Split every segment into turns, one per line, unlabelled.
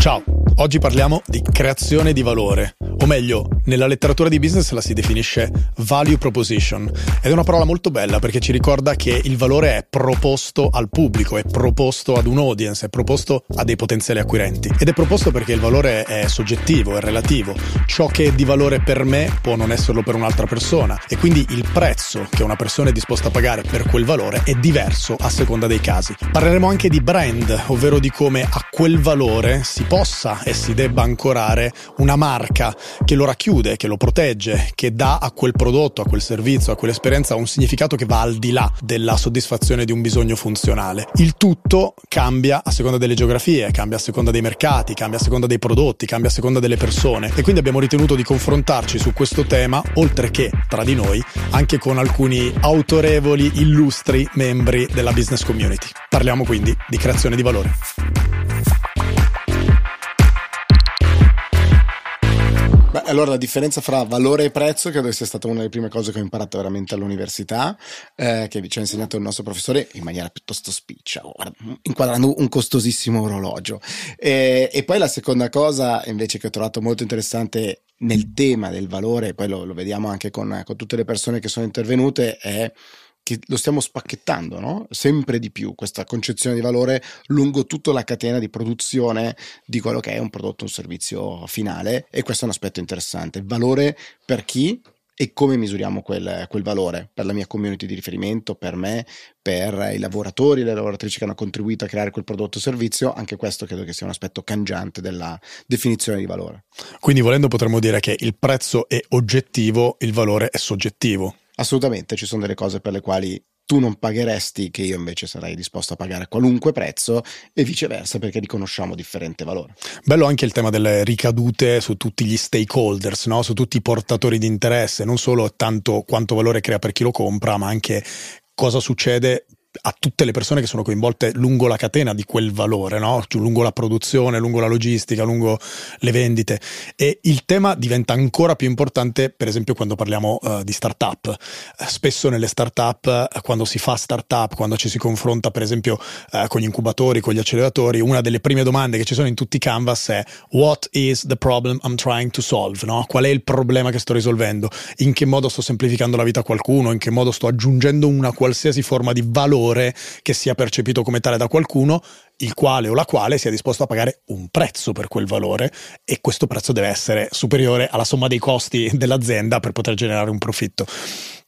Ciao, oggi parliamo di creazione di valore, o meglio, nella letteratura di business la si definisce value proposition ed è una parola molto bella perché ci ricorda che il valore è proposto al pubblico, è proposto ad un audience, è proposto a dei potenziali acquirenti ed è proposto perché il valore è soggettivo, è relativo. Ciò che è di valore per me può non esserlo per un'altra persona e quindi il prezzo che una persona è disposta a pagare per quel valore è diverso a seconda dei casi. Parleremo anche di brand, ovvero di come a quel valore si possa e si debba ancorare una marca che lo racchiude, che lo protegge, che dà a quel prodotto, a quel servizio, a quell'esperienza un significato che va al di là della soddisfazione di un bisogno funzionale. Il tutto cambia a seconda delle geografie, cambia a seconda dei mercati, cambia a seconda dei prodotti, cambia a seconda delle persone e quindi abbiamo ritenuto di confrontarci su questo tema, oltre che tra di noi, anche con alcuni autorevoli, illustri membri della business community. Parliamo quindi di creazione di valore.
Beh, allora la differenza fra valore e prezzo credo sia stata una delle prime cose che ho imparato veramente all'università, eh, che ci ha insegnato il nostro professore in maniera piuttosto spiccia, inquadrando un costosissimo orologio. E, e, poi la seconda cosa invece che ho trovato molto interessante nel tema del valore, poi lo, lo vediamo anche con, con tutte le persone che sono intervenute, è che lo stiamo spacchettando no? sempre di più questa concezione di valore lungo tutta la catena di produzione di quello che è un prodotto, un servizio finale e questo è un aspetto interessante. Valore per chi e come misuriamo quel, quel, valore per la mia community di riferimento, per me, per i lavoratori e le lavoratrici che hanno contribuito a creare quel prodotto o servizio, anche questo credo che sia un aspetto cangiante della definizione di valore.
Quindi volendo potremmo dire che il prezzo è oggettivo, il valore è soggettivo.
Assolutamente, ci sono delle cose per le quali tu non pagheresti che io invece sarei disposto a pagare a qualunque prezzo e viceversa perché riconosciamo differente valore.
Bello anche il tema delle ricadute su tutti gli stakeholders, no? su tutti i portatori di interesse, non solo tanto quanto valore crea per chi lo compra, ma anche cosa succede a tutte le persone che sono coinvolte lungo la catena di quel valore, no? Cioè, lungo la produzione, lungo la logistica, lungo le vendite. E il tema diventa ancora più importante, per esempio, quando parliamo uh, di startup. Spesso nelle startup, uh, quando si fa startup, quando ci si confronta, per esempio, uh, con gli incubatori, con gli acceleratori, una delle prime domande che ci sono in tutti i canvas è What is the problem I'm trying to solve? No? Qual è il problema che sto risolvendo? In che modo sto semplificando la vita a qualcuno? In che modo sto aggiungendo una qualsiasi forma di valore? Valore che sia percepito come tale da qualcuno, il quale o la quale sia disposto a pagare un prezzo per quel valore e questo prezzo deve essere superiore alla somma dei costi dell'azienda per poter generare un profitto.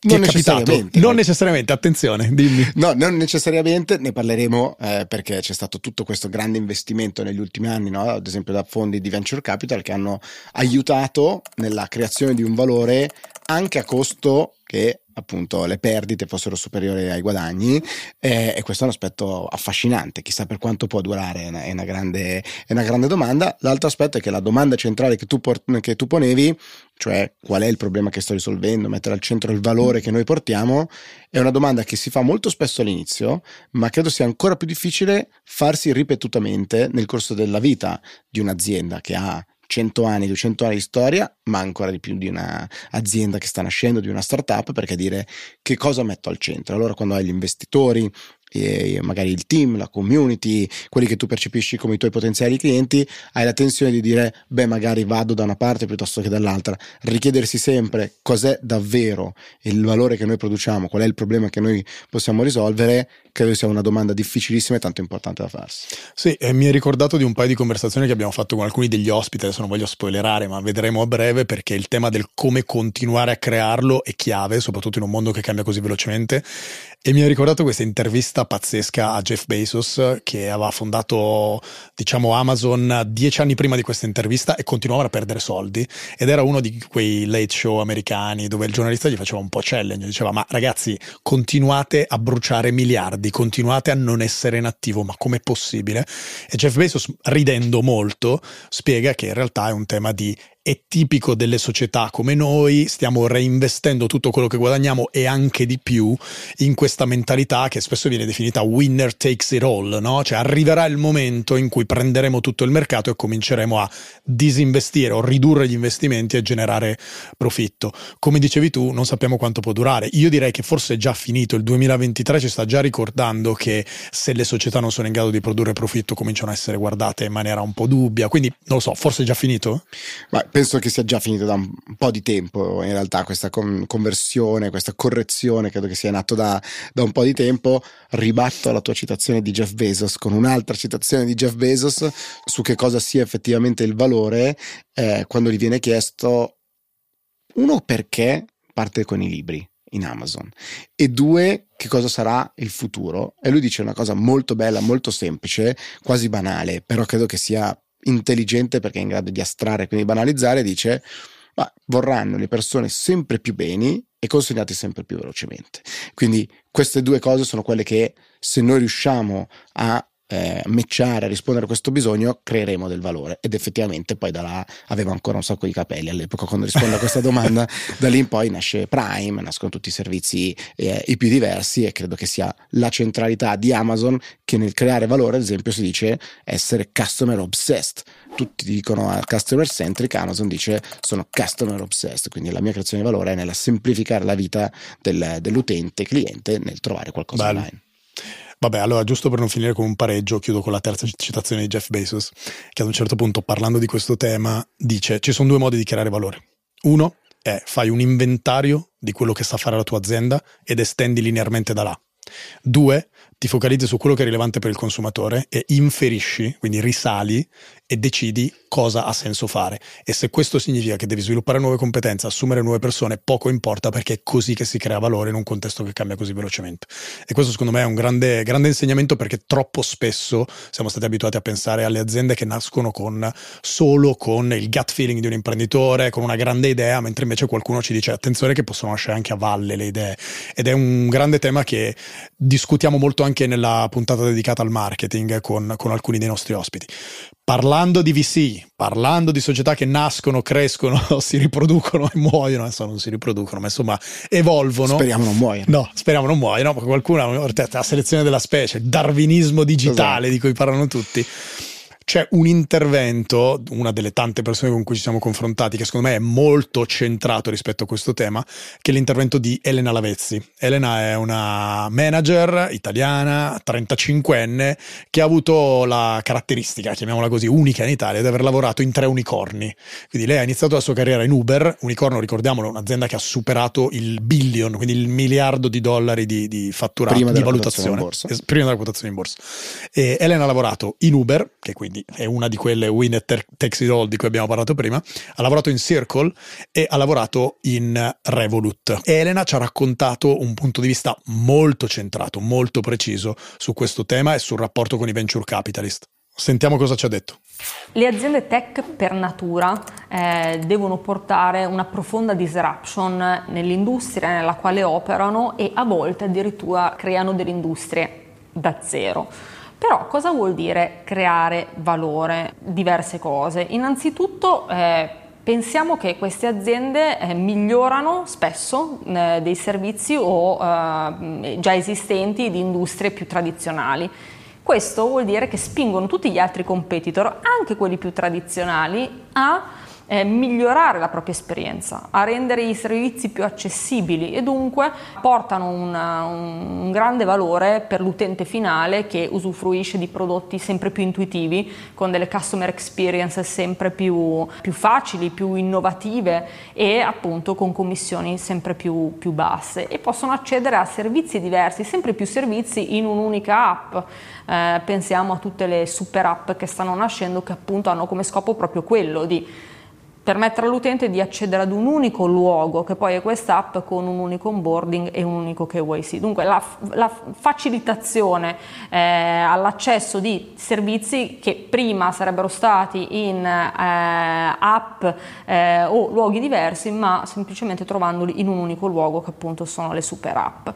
Ti non è capitato? Non necessariamente, attenzione, dimmi.
No, non necessariamente, ne parleremo eh, perché c'è stato tutto questo grande investimento negli ultimi anni, no? ad esempio da fondi di venture capital che hanno aiutato nella creazione di un valore anche a costo che appunto le perdite fossero superiori ai guadagni eh, e questo è un aspetto affascinante, chissà per quanto può durare, è una, è una, grande, è una grande, domanda. L'altro aspetto è che la domanda centrale che tu, port- che tu ponevi, cioè qual è il problema che sto risolvendo, mettere al centro il valore che noi portiamo, è una domanda che si fa molto spesso all'inizio, ma credo sia ancora più difficile farsi ripetutamente nel corso della vita di un'azienda che ha 100 anni, 200 anni di storia, ma ancora di più di un'azienda che sta nascendo, di una startup, perché dire che cosa metto al centro. Allora quando hai gli investitori, magari il team, la community, quelli che tu percepisci come i tuoi potenziali clienti, hai la tensione di dire, beh, magari vado da una parte piuttosto che dall'altra. Richiedersi sempre cos'è davvero il valore che noi produciamo, qual è il problema che noi possiamo risolvere, credo sia una domanda difficilissima e tanto importante da farsi.
Sì, e mi è ricordato di un paio di conversazioni che abbiamo fatto con alcuni degli ospiti, adesso non voglio spoilerare, ma vedremo a breve perché il tema del come continuare a crearlo è chiave, soprattutto in un mondo che cambia così velocemente. E mi ha ricordato questa intervista pazzesca a Jeff Bezos che aveva fondato, diciamo, Amazon dieci anni prima di questa intervista e continuava a perdere soldi. Ed era uno di quei late show americani dove il giornalista gli faceva un po' challenge, diceva ma ragazzi continuate a bruciare miliardi miliardi, continuate a non essere in attivo, ma com'è possibile? E Jeff Bezos, ridendo molto, spiega che in realtà è un tema di è tipico delle società come noi, stiamo reinvestendo tutto quello che guadagniamo e anche di più in questa mentalità che spesso viene definita winner takes it all, no? Cioè arriverà il momento in cui prenderemo tutto il mercato e cominceremo a disinvestire o ridurre gli investimenti e generare profitto. Come dicevi tu, non sappiamo quanto può durare. Io direi che forse è già finito, il 2023 ci sta già ricordando che se le società non sono in grado di produrre profitto cominciano a essere guardate in maniera un po' dubbia, quindi non lo so, forse è già finito?
Ma penso che sia già finito da un po' di tempo in realtà questa conversione, questa correzione, credo che sia in atto da, da un po' di tempo. Ribatto la tua citazione di Jeff Bezos con un'altra citazione di Jeff Bezos su che cosa sia effettivamente il valore eh, quando gli viene chiesto uno perché parte con i libri in Amazon e due che cosa sarà il futuro e lui dice una cosa molto bella molto semplice quasi banale però credo che sia intelligente perché è in grado di astrarre quindi banalizzare dice ma vorranno le persone sempre più beni e consegnati sempre più velocemente quindi queste due cose sono quelle che se noi riusciamo a eh, matchare, a rispondere a questo bisogno, creeremo del valore. Ed effettivamente poi da là avevo ancora un sacco di capelli all'epoca quando rispondo a questa domanda. da lì in poi nasce Prime, nascono tutti i servizi eh, i più diversi e credo che sia la centralità di Amazon che nel creare valore, ad esempio, si dice essere customer obsessed. Tutti dicono a customer centric, Amazon dice sono customer obsessed, quindi la mia creazione di valore è nella semplificare la vita del, dell'utente, cliente, nel trovare qualcosa Bello. online.
Vabbè, allora giusto per non finire con un pareggio, chiudo con la terza citazione di Jeff Bezos, che ad un certo punto, parlando di questo tema, dice ci sono due modi di creare valore. Uno è fai un inventario di quello che sa fare la tua azienda ed estendi linearmente da là. Due, ti focalizzi su quello che è rilevante per il consumatore e inferisci, quindi risali e decidi cosa ha senso fare. E se questo significa che devi sviluppare nuove competenze, assumere nuove persone, poco importa perché è così che si crea valore in un contesto che cambia così velocemente. E questo secondo me è un grande, grande insegnamento perché troppo spesso siamo stati abituati a pensare alle aziende che nascono con, solo con il gut feeling di un imprenditore, con una grande idea, mentre invece qualcuno ci dice attenzione che possono nascere anche a valle le idee. Ed è un grande tema che discutiamo molto anche nella puntata dedicata al marketing con, con alcuni dei nostri ospiti parlando di VC, parlando di società che nascono, crescono, si riproducono e muoiono, adesso non si riproducono, ma insomma evolvono.
Speriamo non muoiano.
No, speriamo non muoiano, perché qualcuno, la selezione della specie, il darwinismo digitale esatto. di cui parlano tutti c'è un intervento, una delle tante persone con cui ci siamo confrontati, che secondo me è molto centrato rispetto a questo tema, che è l'intervento di Elena Lavezzi. Elena è una manager italiana, 35enne, che ha avuto la caratteristica, chiamiamola così, unica in Italia, di aver lavorato in tre unicorni. Quindi lei ha iniziato la sua carriera in Uber, unicorno, ricordiamolo, è un'azienda che ha superato il billion, quindi il miliardo di dollari di, di fatturato, prima di valutazione. Prima della quotazione in borsa. E Elena ha lavorato in Uber, che quindi è una di quelle Winner Takes It di cui abbiamo parlato prima, ha lavorato in Circle e ha lavorato in Revolut. E Elena ci ha raccontato un punto di vista molto centrato, molto preciso su questo tema e sul rapporto con i venture capitalist. Sentiamo cosa ci ha detto.
Le aziende tech per natura eh, devono portare una profonda disruption nell'industria nella quale operano e a volte addirittura creano delle industrie da zero. Però cosa vuol dire creare valore? Diverse cose. Innanzitutto eh, pensiamo che queste aziende eh, migliorano spesso eh, dei servizi o eh, già esistenti di industrie più tradizionali. Questo vuol dire che spingono tutti gli altri competitor, anche quelli più tradizionali, a eh, migliorare la propria esperienza, a rendere i servizi più accessibili e dunque portano una, un grande valore per l'utente finale che usufruisce di prodotti sempre più intuitivi, con delle customer experience sempre più, più facili, più innovative e appunto con commissioni sempre più, più basse e possono accedere a servizi diversi, sempre più servizi in un'unica app. Eh, pensiamo a tutte le super app che stanno nascendo che appunto hanno come scopo proprio quello di permettere all'utente di accedere ad un unico luogo che poi è quest'app con un unico onboarding e un unico KYC. Dunque la, la facilitazione eh, all'accesso di servizi che prima sarebbero stati in eh, app eh, o luoghi diversi ma semplicemente trovandoli in un unico luogo che appunto sono le super app.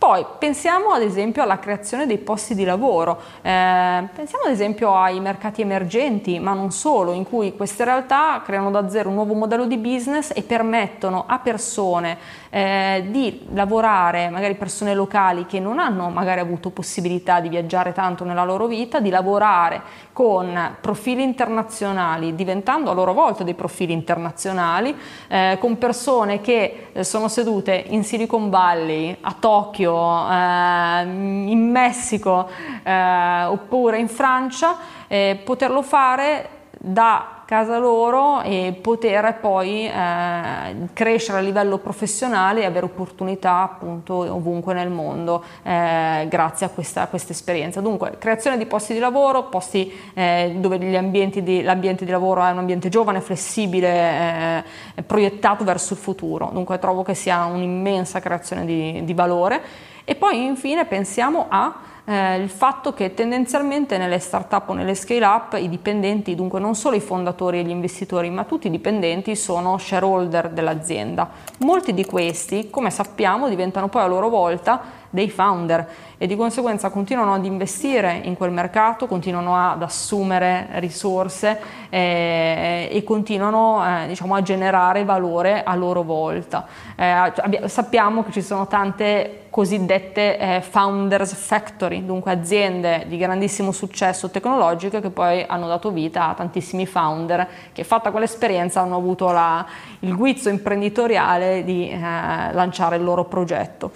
Poi pensiamo ad esempio alla creazione dei posti di lavoro, eh, pensiamo ad esempio ai mercati emergenti, ma non solo, in cui queste realtà creano da zero un nuovo modello di business e permettono a persone eh, di lavorare, magari persone locali che non hanno magari avuto possibilità di viaggiare tanto nella loro vita, di lavorare con profili internazionali, diventando a loro volta dei profili internazionali, eh, con persone che eh, sono sedute in Silicon Valley, a Tokyo, eh, in Messico eh, oppure in Francia, eh, poterlo fare da casa loro e poter poi eh, crescere a livello professionale e avere opportunità appunto ovunque nel mondo eh, grazie a questa, a questa, esperienza. Dunque, creazione di posti di lavoro, posti eh, dove di, l'ambiente di lavoro è un ambiente giovane, flessibile, eh, proiettato verso il futuro. Dunque trovo che sia un'immensa creazione di, di valore. E poi infine pensiamo a eh, il fatto che tendenzialmente nelle start-up o nelle scale-up i dipendenti, dunque non solo i fondatori e gli investitori, ma tutti i dipendenti sono shareholder dell'azienda. Molti di questi, come sappiamo, diventano poi a loro volta dei founder e di conseguenza continuano ad investire in quel mercato, continuano ad assumere risorse eh, e continuano eh, diciamo, a generare valore a loro volta. Eh, sappiamo che ci sono tante cosiddette eh, founders factory, dunque aziende di grandissimo successo tecnologico che poi hanno dato vita a tantissimi founder che fatta quell'esperienza hanno avuto la, il guizzo imprenditoriale di eh, lanciare il loro progetto.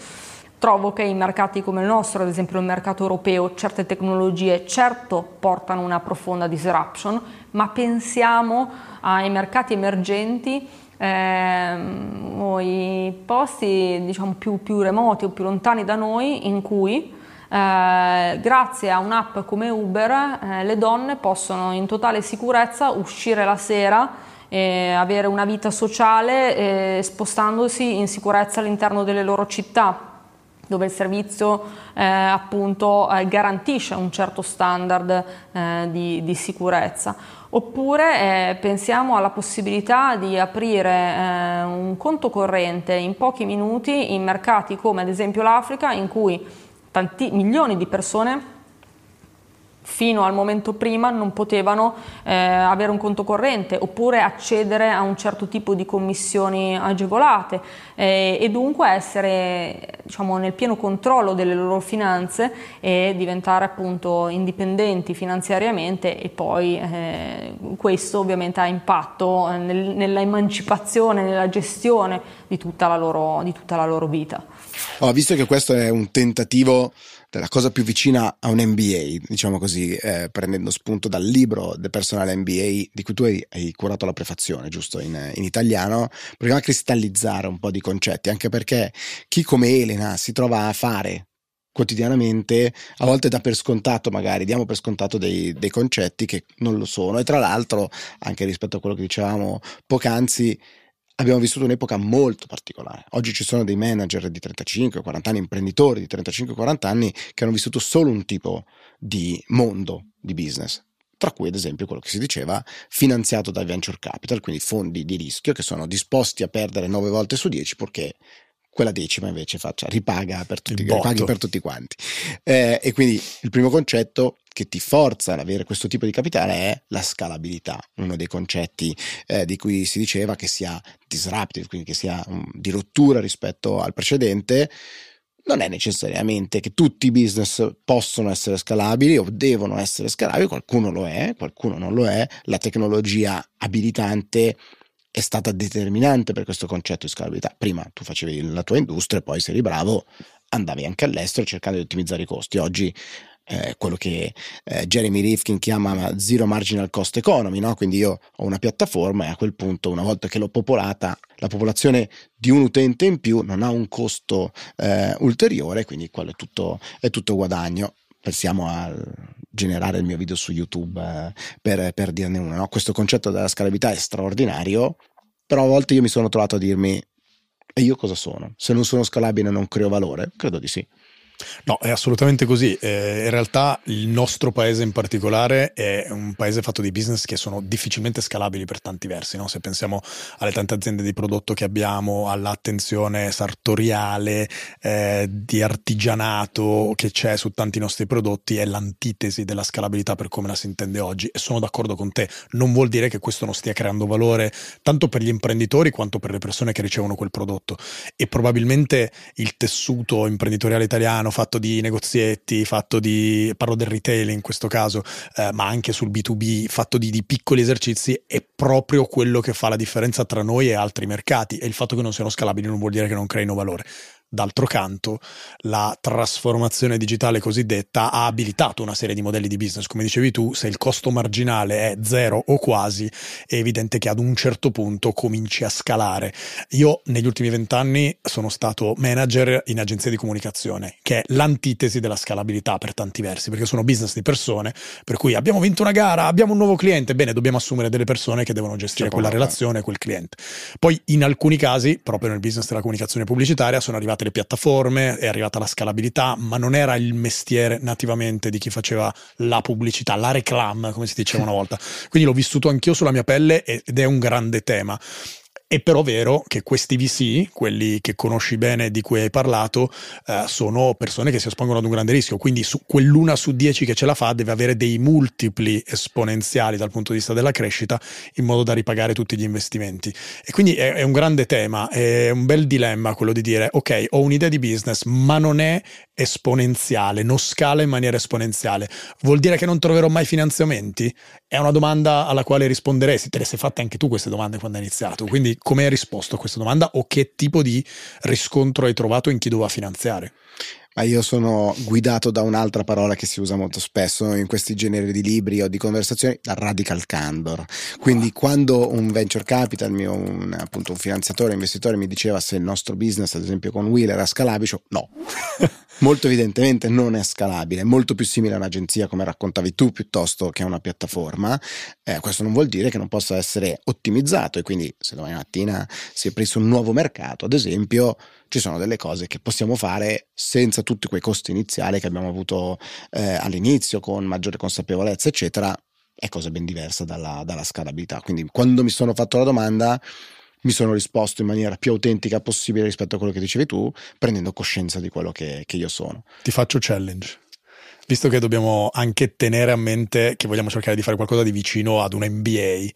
Trovo che in mercati come il nostro, ad esempio il mercato europeo, certe tecnologie certo portano una profonda disruption, ma pensiamo ai mercati emergenti ehm, o i posti diciamo, più, più, remoti o più lontani da noi in cui eh, grazie a un'app come Uber eh, le donne possono in totale sicurezza uscire la sera avere una vita sociale eh, spostandosi in sicurezza all'interno delle loro città dove il servizio eh, appunto eh, garantisce un certo standard eh, di, di, sicurezza. Oppure eh, pensiamo alla possibilità di aprire eh, un conto corrente in pochi minuti in mercati come ad esempio l'Africa in cui tanti, milioni di persone fino al momento prima non potevano eh, avere un conto corrente oppure accedere a un certo tipo di commissioni agevolate eh, e dunque essere diciamo, nel pieno controllo delle loro finanze e diventare appunto indipendenti finanziariamente e poi eh, questo ovviamente ha impatto nel, nella emancipazione, nella gestione di tutta la loro, tutta la loro vita.
Oh, visto che questo è un tentativo la cosa più vicina a un MBA, diciamo così, eh, prendendo spunto dal libro del personale MBA di cui tu hai, hai curato la prefazione, giusto, in, in, italiano, proviamo a cristallizzare un po' di concetti, anche perché chi come Elena si trova a fare quotidianamente, a volte dà per scontato magari, diamo per scontato dei, dei concetti che non lo sono e tra l'altro, anche rispetto a quello che dicevamo poc'anzi, abbiamo vissuto un'epoca molto particolare. Oggi ci sono dei manager di 35-40 anni, imprenditori di 35-40 anni che hanno vissuto solo un tipo di mondo di business. Tra cui, ad esempio, quello che si diceva finanziato dai venture capital, quindi fondi di rischio che sono disposti a perdere 9 volte su 10 purché quella decima invece faccia ripaga per tutti, ripaghi per tutti quanti. Eh, e quindi il primo concetto che ti forza ad avere questo tipo di capitale è la scalabilità, uno dei concetti eh, di cui si diceva che sia disruptive, quindi che sia um, di rottura rispetto al precedente. Non è necessariamente che tutti i business possono essere scalabili o devono essere scalabili, qualcuno lo è, qualcuno non lo è. La tecnologia abilitante è stata determinante per questo concetto di scalabilità. Prima tu facevi la tua industria, poi se eri bravo andavi anche all'estero cercando di ottimizzare i costi. Oggi eh, quello che eh, Jeremy Rifkin chiama zero marginal cost economy, no? quindi io ho una piattaforma e a quel punto una volta che l'ho popolata la popolazione di un utente in più non ha un costo eh, ulteriore, quindi quello è tutto, è tutto guadagno pensiamo a generare il mio video su YouTube eh, per, per, dirne una. No? Questo concetto della scalabilità è straordinario, però a volte io mi sono trovato a dirmi, e io cosa sono? Se non sono scalabile non creo valore? Credo di sì.
No, è assolutamente così. Eh, in realtà il nostro paese in particolare è un paese fatto di business che sono difficilmente scalabili per tanti versi. No? Se pensiamo alle tante aziende di prodotto che abbiamo, all'attenzione sartoriale, eh, di artigianato che c'è su tanti nostri prodotti, è l'antitesi della scalabilità per come la si intende oggi. E sono d'accordo con te. Non vuol dire che questo non stia creando valore tanto per gli imprenditori quanto per le persone che ricevono quel prodotto. E probabilmente il tessuto imprenditoriale italiano fatto di negozietti, fatto di, parlo del retail in questo caso, eh, ma anche sul B2B, fatto di, di, piccoli esercizi, è proprio quello che fa la differenza tra noi e altri mercati. E il fatto che non siano scalabili non vuol dire che non creino valore. D'altro canto, la trasformazione digitale cosiddetta ha abilitato una serie di modelli di business. Come dicevi tu, se il costo marginale è zero o quasi, è evidente che ad un certo punto cominci a scalare. Io negli ultimi vent'anni sono stato manager in agenzie di comunicazione, che è l'antitesi della scalabilità per tanti versi, perché sono business di persone, per cui abbiamo vinto una gara, abbiamo un nuovo cliente, bene, dobbiamo assumere delle persone che devono gestire quella relazione, quel cliente. Poi in alcuni casi, proprio nel business della comunicazione pubblicitaria, sono arrivate le piattaforme, è arrivata la scalabilità, ma non era il mestiere nativamente di chi faceva la pubblicità, la reclam, come si diceva una volta. Quindi l'ho vissuto anch'io sulla mia pelle ed è un grande tema. È però vero che questi VC, quelli che conosci bene di cui hai parlato, eh, sono persone che si espongono ad un grande rischio, quindi su quell'una su dieci che ce la fa deve avere dei multipli esponenziali dal punto di vista della crescita in modo da ripagare tutti gli investimenti. E quindi è, è un grande tema, è un bel dilemma quello di dire ok, ho un'idea di business, ma non è esponenziale, non scala in maniera esponenziale. Vuol dire che non troverò mai finanziamenti? È una domanda alla quale risponderesti, te le sei fatte anche tu queste domande quando hai iniziato, quindi come hai risposto a questa domanda o che tipo di riscontro hai trovato in chi doveva finanziare?
Ma io sono guidato da un'altra parola che si usa molto spesso in questi generi di libri o di conversazioni, da radical candor. Quindi quando un venture capital, mio, un, appunto un finanziatore, un investitore mi diceva se il nostro business, ad esempio con Will, era scalabile, no. molto evidentemente non è scalabile, è molto più simile a un'agenzia come raccontavi tu piuttosto che a una piattaforma. Eh, questo non vuol dire che non possa essere ottimizzato e quindi se domani mattina si aprisse un nuovo mercato, ad esempio, ci sono delle cose che possiamo fare senza tutti quei costi iniziali che abbiamo avuto eh, all'inizio con maggiore consapevolezza, eccetera, è cosa ben diversa dalla, dalla scalabilità. Quindi quando mi sono fatto la domanda mi sono risposto in maniera più autentica possibile rispetto a quello che dicevi tu, prendendo coscienza di quello che, che io sono.
Ti faccio challenge visto che dobbiamo anche tenere a mente che vogliamo cercare di fare qualcosa di vicino ad un MBA,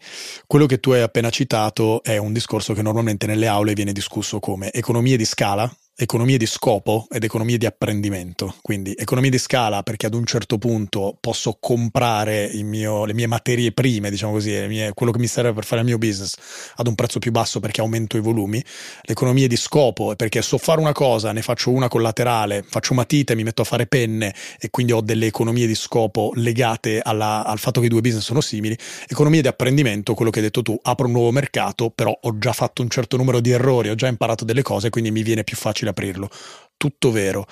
quello che tu hai appena citato è un discorso che normalmente nelle aule viene discusso come economie di scala, economie di scopo ed economie di apprendimento. Quindi economie di scala perché ad un certo punto posso comprare mio, le mie materie prime, diciamo così, mie, quello che mi serve per fare il mio business ad un prezzo più basso perché aumento i volumi. L'economia di scopo è perché so fare una cosa, ne faccio una collaterale, faccio matite, mi metto a fare penne e quindi ho delle economie di scopo legate alla, al fatto che i due business sono simili. Economia di apprendimento, quello che hai detto tu, apro un nuovo mercato, però ho già fatto un certo numero di errori, ho già imparato delle cose, quindi mi viene più facile aprirlo. Tutto vero.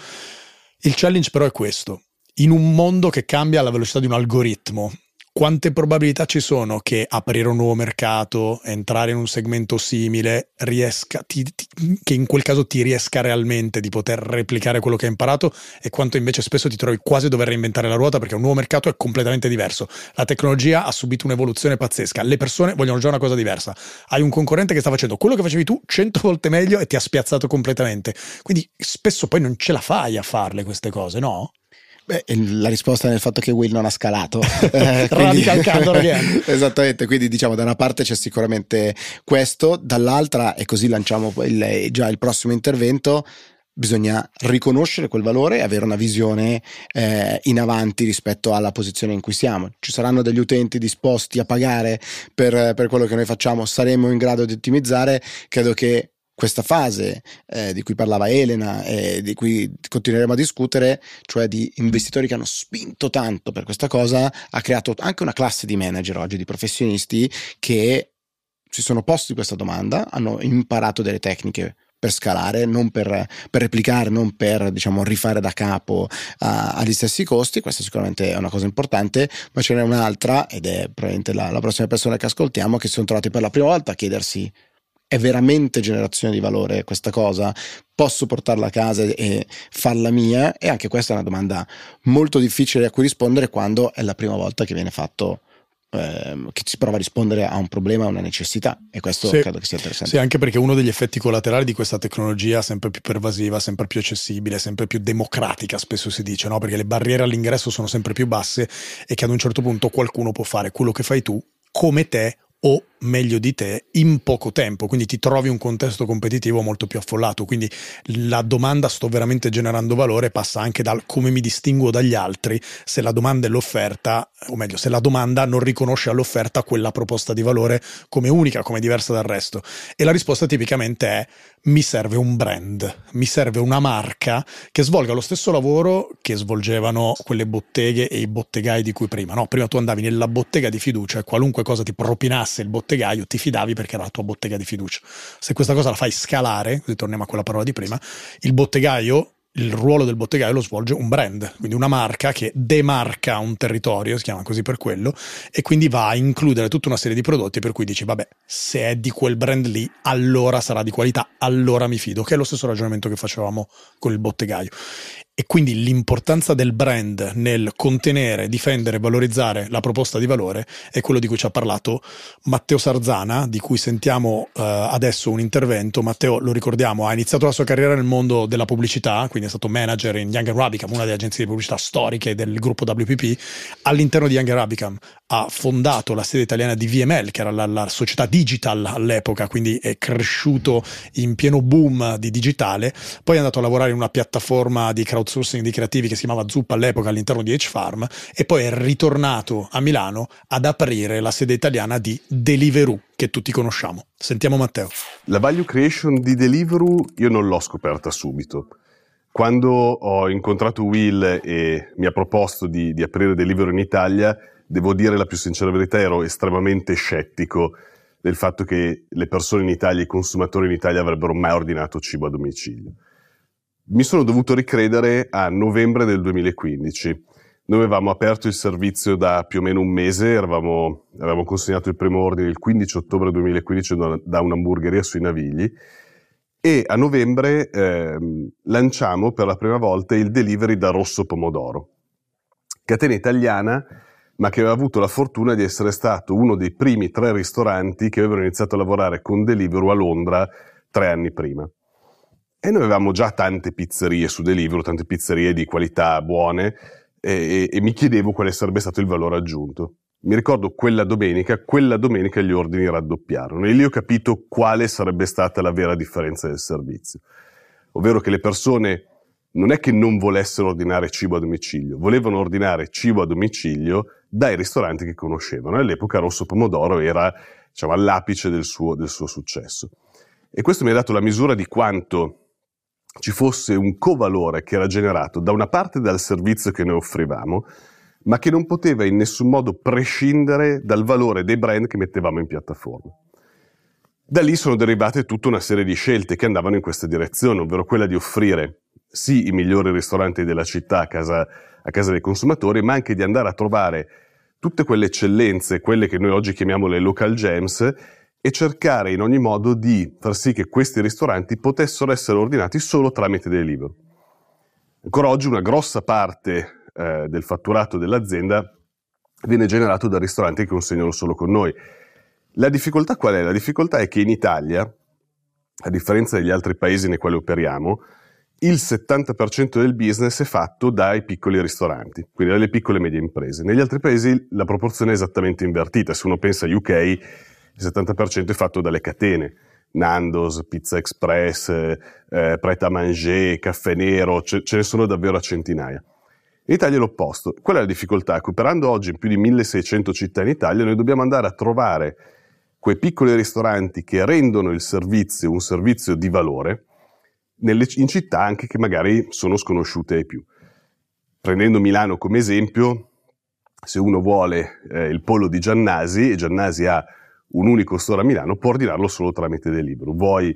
Il challenge però è questo. In un mondo che cambia alla velocità di un algoritmo, quante probabilità ci sono che aprire un nuovo mercato, entrare in un segmento simile, riesca, ti, ti, che in quel caso ti riesca realmente di poter replicare quello che hai imparato e quanto invece spesso ti trovi quasi a dover reinventare la ruota perché un nuovo mercato è completamente diverso. La tecnologia ha subito un'evoluzione pazzesca, le persone vogliono già una cosa diversa. Hai un concorrente che sta facendo quello che facevi tu cento volte meglio e ti ha spiazzato completamente. Quindi spesso poi non ce la fai a farle queste cose, no?
Beh, la risposta è nel fatto che Will non ha scalato.
eh, again.
Esattamente, quindi diciamo da una parte c'è sicuramente questo, dall'altra, e così lanciamo il, già il prossimo intervento, bisogna riconoscere quel valore e avere una visione eh, in avanti rispetto alla posizione in cui siamo. Ci saranno degli utenti disposti a pagare per, per quello che noi facciamo, saremo in grado di ottimizzare. Credo che questa fase eh, di cui parlava Elena e di cui continueremo a discutere, cioè di investitori che hanno spinto tanto per questa cosa, ha creato anche una classe di manager oggi, di professionisti che si sono posti questa domanda, hanno imparato delle tecniche per scalare, non per, per replicare, non per diciamo, rifare da capo a, agli stessi costi. Questa sicuramente è una cosa importante, ma ce n'è un'altra, ed è probabilmente la, la prossima persona che ascoltiamo, che si sono trovati per la prima volta a chiedersi è veramente generazione di valore questa cosa? Posso portarla a casa e farla mia? E anche questa è una domanda molto difficile a cui rispondere quando è la prima volta che viene fatto ehm, che si prova a rispondere a un problema, a una necessità e questo sì, credo che sia interessante.
Sì, anche perché uno degli effetti collaterali di questa tecnologia sempre più pervasiva, sempre più accessibile, sempre più democratica, spesso si dice, no? perché le barriere all'ingresso sono sempre più basse e che ad un certo punto qualcuno può fare quello che fai tu come te o meglio di te in poco tempo, quindi ti trovi un contesto competitivo molto più affollato, quindi la domanda sto veramente generando valore passa anche dal come mi distinguo dagli altri se la domanda è l'offerta, o meglio se la domanda non riconosce all'offerta quella proposta di valore come unica, come diversa dal resto. E la risposta tipicamente è mi serve un brand, mi serve una marca che svolga lo stesso lavoro che svolgevano quelle botteghe e i bottegai di cui prima, no? Prima tu andavi nella bottega di fiducia e qualunque cosa ti propinasse il bottegaio bottegaio ti fidavi perché era la tua bottega di fiducia. Se questa cosa la fai scalare, ritorniamo a quella parola di prima, il bottegaio il ruolo del bottegaio lo svolge un brand, quindi una marca che demarca un territorio, si chiama così per quello, e quindi va a includere tutta una serie di prodotti per cui dici, vabbè, se è di quel brand lì, allora sarà di qualità, allora mi fido, che è lo stesso ragionamento che facevamo con il bottegaio. E quindi l'importanza del brand nel contenere, difendere, valorizzare la proposta di valore è quello di cui ci ha parlato Matteo Sarzana, di cui sentiamo uh, adesso un intervento. Matteo, lo ricordiamo, ha iniziato la sua carriera nel mondo della pubblicità, quindi è stato manager in Young Rabicam, una delle agenzie di pubblicità storiche del gruppo WPP. All'interno di Young Rabicam ha fondato la sede italiana di VML, che era la, la società digital all'epoca, quindi è cresciuto in pieno boom di digitale. Poi è andato a lavorare in una piattaforma di crowdfunding crowdsourcing di creativi che si chiamava Zuppa all'epoca all'interno di H-Farm e poi è ritornato a Milano ad aprire la sede italiana di Deliveroo che tutti conosciamo. Sentiamo Matteo.
La value creation di Deliveroo io non l'ho scoperta subito. Quando ho incontrato Will e mi ha proposto di, di aprire Deliveroo in Italia, devo dire la più sincera verità, ero estremamente scettico del fatto che le persone in Italia, i consumatori in Italia avrebbero mai ordinato cibo a domicilio mi sono dovuto ricredere a novembre del 2015. Noi avevamo aperto il servizio da più o meno un mese, eravamo, avevamo consegnato il primo ordine il 15 ottobre 2015 da, un'hamburgeria sui Navigli e a novembre eh, lanciamo per la prima volta il delivery da Rosso Pomodoro, catena italiana ma che aveva avuto la fortuna di essere stato uno dei primi tre ristoranti che avevano iniziato a lavorare con Deliveroo a Londra tre anni prima. E noi avevamo già tante pizzerie su Deliveroo, tante pizzerie di qualità buone, e, e, mi chiedevo quale sarebbe stato il valore aggiunto. Mi ricordo quella domenica, quella domenica gli ordini raddoppiarono e lì ho capito quale sarebbe stata la vera differenza del servizio. Ovvero che le persone non è che non volessero ordinare cibo a domicilio, volevano ordinare cibo a domicilio dai ristoranti che conoscevano. All'epoca Rosso Pomodoro era diciamo, all'apice del suo, del suo successo. E questo mi ha dato la misura di quanto ci fosse un covalore che era generato da una parte dal servizio che noi offrivamo, ma che non poteva in nessun modo prescindere dal valore dei brand che mettevamo in piattaforma. Da lì sono derivate tutta una serie di scelte che andavano in questa direzione, ovvero quella di offrire sì i migliori ristoranti della città a casa, a casa dei consumatori, ma anche di andare a trovare tutte quelle eccellenze, quelle che noi oggi chiamiamo le local gems, e cercare in ogni modo di far sì che questi ristoranti potessero essere ordinati solo tramite Deliveroo. Ancora oggi una grossa parte eh, del fatturato dell'azienda viene generato da ristoranti che consegnano solo con noi. La difficoltà qual è? La difficoltà è che in Italia, a differenza degli altri paesi nei quali operiamo, il 70% del business è fatto dai piccoli ristoranti, quindi dalle piccole e medie imprese. Negli altri paesi la proporzione è esattamente invertita. Se uno pensa UK, il 70% è fatto dalle catene. Nando's, Pizza Express, eh, Pret a Manger, Caffè Nero, ce, ce ne sono davvero a centinaia. In Italia è l'opposto. Qual è la difficoltà? Che operando oggi in più di 1600 città in Italia, noi dobbiamo andare a trovare quei piccoli ristoranti che rendono il servizio un servizio di valore nelle, in città anche che magari sono sconosciute ai più. Prendendo Milano come esempio, se uno vuole eh, il pollo di Giannasi, e Giannasi ha un unico store a Milano, può ordinarlo solo tramite Deliveroo. Vuoi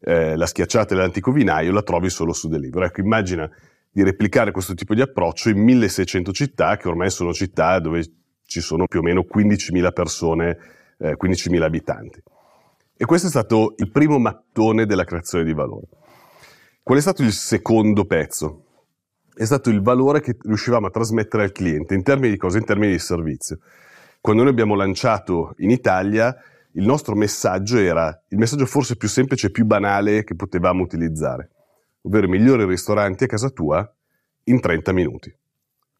eh, la schiacciata dell'antico vinaio, la trovi solo su Deliveroo. Ecco, immagina di replicare questo tipo di approccio in 1600 città, che ormai sono città dove ci sono più o meno 15.000 persone, eh, 15.000 abitanti. E questo è stato il primo mattone della creazione di valore. Qual è stato il secondo pezzo? È stato il valore che riuscivamo a trasmettere al cliente in termini di cosa? In termini di servizio. Quando noi abbiamo lanciato in Italia, il nostro messaggio era il messaggio forse più semplice e più banale che potevamo utilizzare, ovvero migliori ristoranti a casa tua in 30 minuti.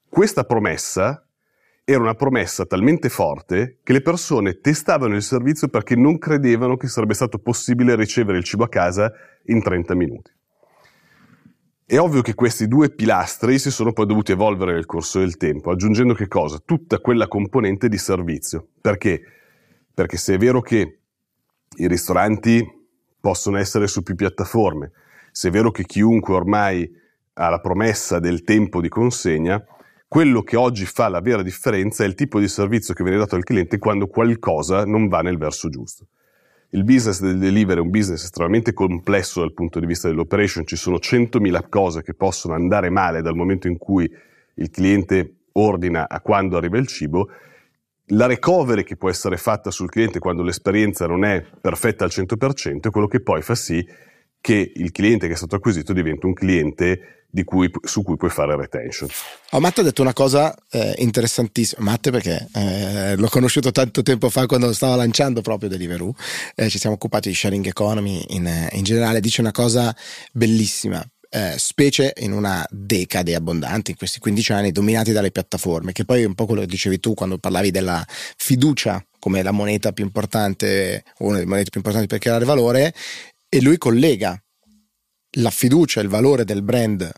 Questa promessa era una promessa talmente forte che le persone testavano il servizio perché non credevano che sarebbe stato possibile ricevere il cibo a casa in 30 minuti. È ovvio che questi due pilastri si sono poi dovuti evolvere nel corso del tempo, aggiungendo che cosa? Tutta quella componente di servizio. Perché? Perché se è vero che i ristoranti possono essere su più piattaforme, se è vero che chiunque ormai ha la promessa del tempo di consegna, quello che oggi fa la vera differenza è il tipo di servizio che viene dato al cliente quando qualcosa non va nel verso giusto. Il business del delivery è un business estremamente complesso dal punto di vista dell'operation, ci sono 100.000 cose che possono andare male dal momento in cui il cliente ordina a quando arriva il cibo. La recovery che può essere fatta sul cliente quando l'esperienza non è perfetta al 100% è quello che poi fa sì che il cliente che è stato acquisito diventa un cliente cui, su cui puoi fare retention.
Oh, Matt ha detto una cosa eh, interessantissima. Matt, perché eh, l'ho conosciuto tanto tempo fa quando stava lanciando proprio Deliveroo, eh, ci siamo occupati di sharing economy in, in generale. Dice una cosa bellissima. Eh, specie in una decade abbondante, in questi 15 anni, dominati dalle piattaforme, che poi è un po' quello che dicevi tu quando parlavi della fiducia come la moneta più importante, una delle monete più importanti per creare valore, e lui collega la fiducia, il valore del brand